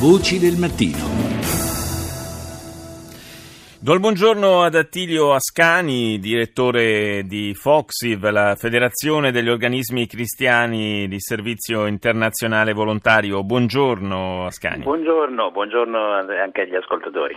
Voci del mattino. Do il buongiorno ad Attilio Ascani, direttore di FOXIV, la Federazione degli Organismi Cristiani di Servizio Internazionale Volontario. Buongiorno Ascani. Buongiorno, buongiorno anche agli ascoltatori.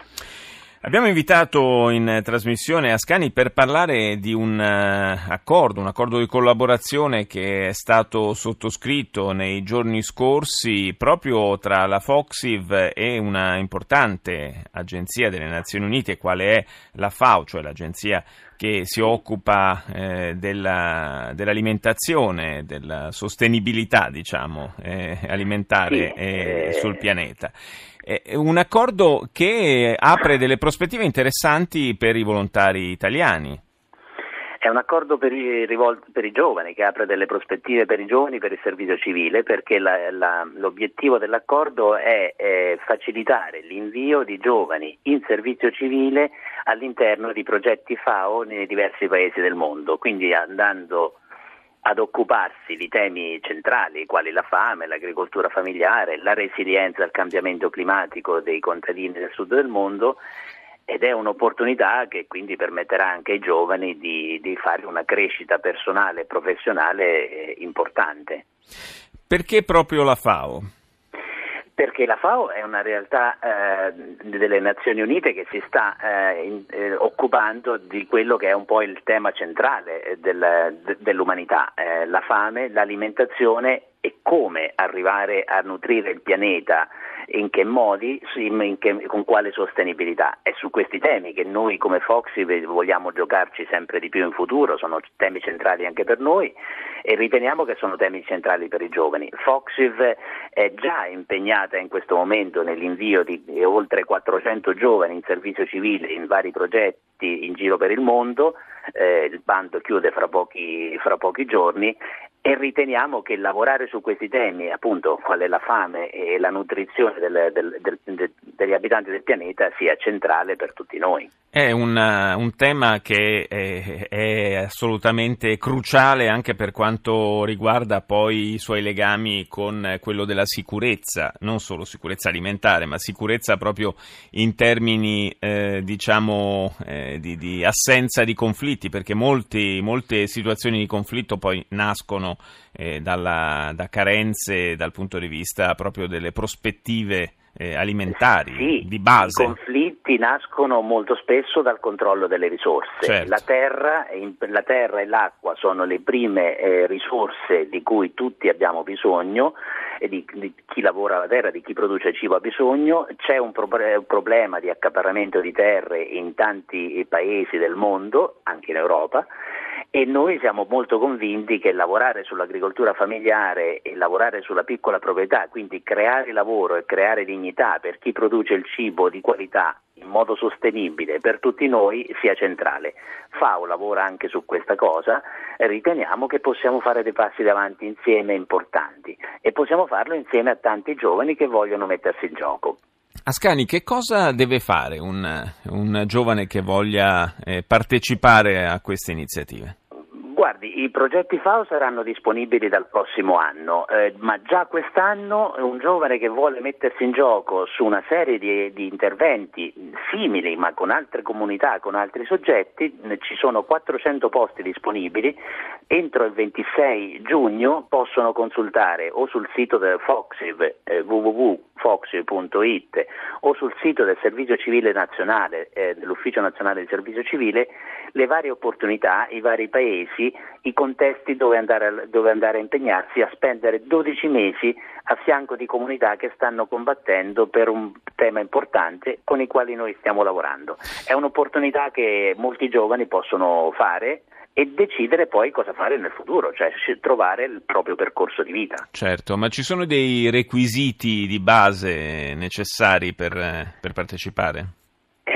Abbiamo invitato in trasmissione Ascani per parlare di un uh, accordo, un accordo di collaborazione che è stato sottoscritto nei giorni scorsi proprio tra la Foxiv e una importante agenzia delle Nazioni Unite, quale è la FAO, cioè l'agenzia che si occupa eh, della, dell'alimentazione, della sostenibilità diciamo, eh, alimentare sì. sul pianeta un accordo che apre delle prospettive interessanti per i volontari italiani. È un accordo per i, rivolto, per i, giovani, che apre delle prospettive per i giovani per il servizio civile, perché la, la, l'obiettivo dell'accordo è, è facilitare l'invio di giovani in servizio civile all'interno di progetti FAO nei diversi paesi del mondo, quindi andando ad occuparsi di temi centrali quali la fame, l'agricoltura familiare, la resilienza al cambiamento climatico dei contadini del sud del mondo ed è un'opportunità che quindi permetterà anche ai giovani di, di fare una crescita personale e professionale eh, importante. Perché proprio la FAO? Perché la FAO è una realtà eh, delle Nazioni Unite che si sta eh, in, eh, occupando di quello che è un po' il tema centrale eh, del, de, dell'umanità, eh, la fame, l'alimentazione e come arrivare a nutrire il pianeta in che modi, in che, con quale sostenibilità. È su questi temi che noi come Foxy vogliamo giocarci sempre di più in futuro, sono temi centrali anche per noi e riteniamo che sono temi centrali per i giovani. Foxiv è già impegnata in questo momento nell'invio di oltre 400 giovani in servizio civile in vari progetti in giro per il mondo, eh, il bando chiude fra pochi, fra pochi giorni e riteniamo che lavorare su questi temi, appunto, qual è la fame e la nutrizione del, del, del, degli abitanti del pianeta, sia centrale per tutti noi. È un, un tema che è, è, assolutamente cruciale anche per quanto riguarda poi i suoi legami con quello della sicurezza, non solo sicurezza alimentare, ma sicurezza proprio in termini eh, diciamo eh, di, di, assenza di conflitti, perché molti, molte situazioni di conflitto poi nascono eh, dalla, da carenze dal punto di vista proprio delle prospettive eh, alimentari sì, di base. I conflitti nascono molto spesso dal controllo delle risorse. Certo. La, terra, la, terra, e l'acqua sono le prime eh, risorse di cui tutti abbiamo bisogno e di, di, chi lavora la terra, di chi produce cibo ha bisogno. C'è un, pro- un problema di accaparramento di terre in tanti paesi del mondo, anche in Europa e noi siamo molto convinti che lavorare sull'agricoltura familiare e lavorare sulla piccola proprietà, quindi creare lavoro e creare dignità per chi produce il cibo di qualità in modo sostenibile per tutti noi sia centrale. FAO lavora anche su questa cosa riteniamo che possiamo fare dei passi davanti insieme importanti e possiamo farlo insieme a tanti giovani che vogliono mettersi in gioco. Ascani, che cosa deve fare un, un giovane che voglia eh, partecipare a queste iniziative? I progetti FAO saranno disponibili dal prossimo anno, eh, ma già quest'anno un giovane che vuole mettersi in gioco su una serie di, di, interventi simili ma con altre comunità, con altri soggetti, ci sono 400 posti disponibili, entro il 26 giugno possono consultare o sul sito del Foxiv eh, www.foxiv.it o sul sito del Servizio Civile Nazionale, eh, dell'Ufficio Nazionale di Servizio Civile, le varie opportunità, i vari paesi i contesti dove andare, a, dove andare a impegnarsi a spendere 12 mesi a fianco di comunità che stanno combattendo per un tema importante con i quali noi stiamo lavorando. È un'opportunità che molti giovani possono fare e decidere poi cosa fare nel futuro, cioè trovare il proprio percorso di vita. Certo, ma ci sono dei requisiti di base necessari per, per partecipare?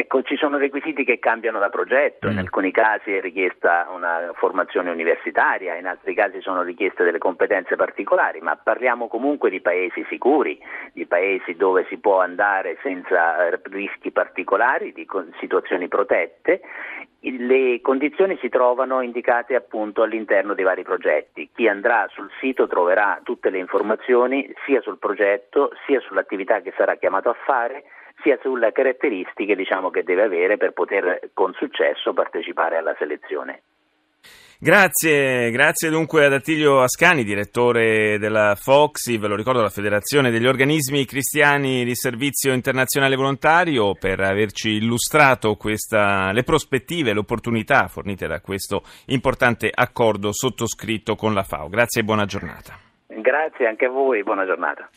Ecco, ci sono requisiti che cambiano da progetto, in mm. alcuni casi è richiesta una formazione universitaria, in altri casi sono richieste delle competenze particolari, ma parliamo comunque di paesi sicuri, di paesi dove si può andare senza eh, rischi particolari, di situazioni protette. Le condizioni si trovano indicate appunto all'interno dei vari progetti. Chi andrà sul sito troverà tutte le informazioni sia sul progetto sia sull'attività che sarà chiamato a fare sia sulle caratteristiche diciamo, che deve avere per poter con successo partecipare alla selezione. Grazie, grazie dunque ad Attilio Ascani, direttore della FOXI, ve lo ricordo, la Federazione degli Organismi Cristiani di Servizio Internazionale Volontario, per averci illustrato questa, le prospettive, le opportunità fornite da questo importante accordo sottoscritto con la FAO. Grazie e buona giornata. Grazie anche a voi, buona giornata.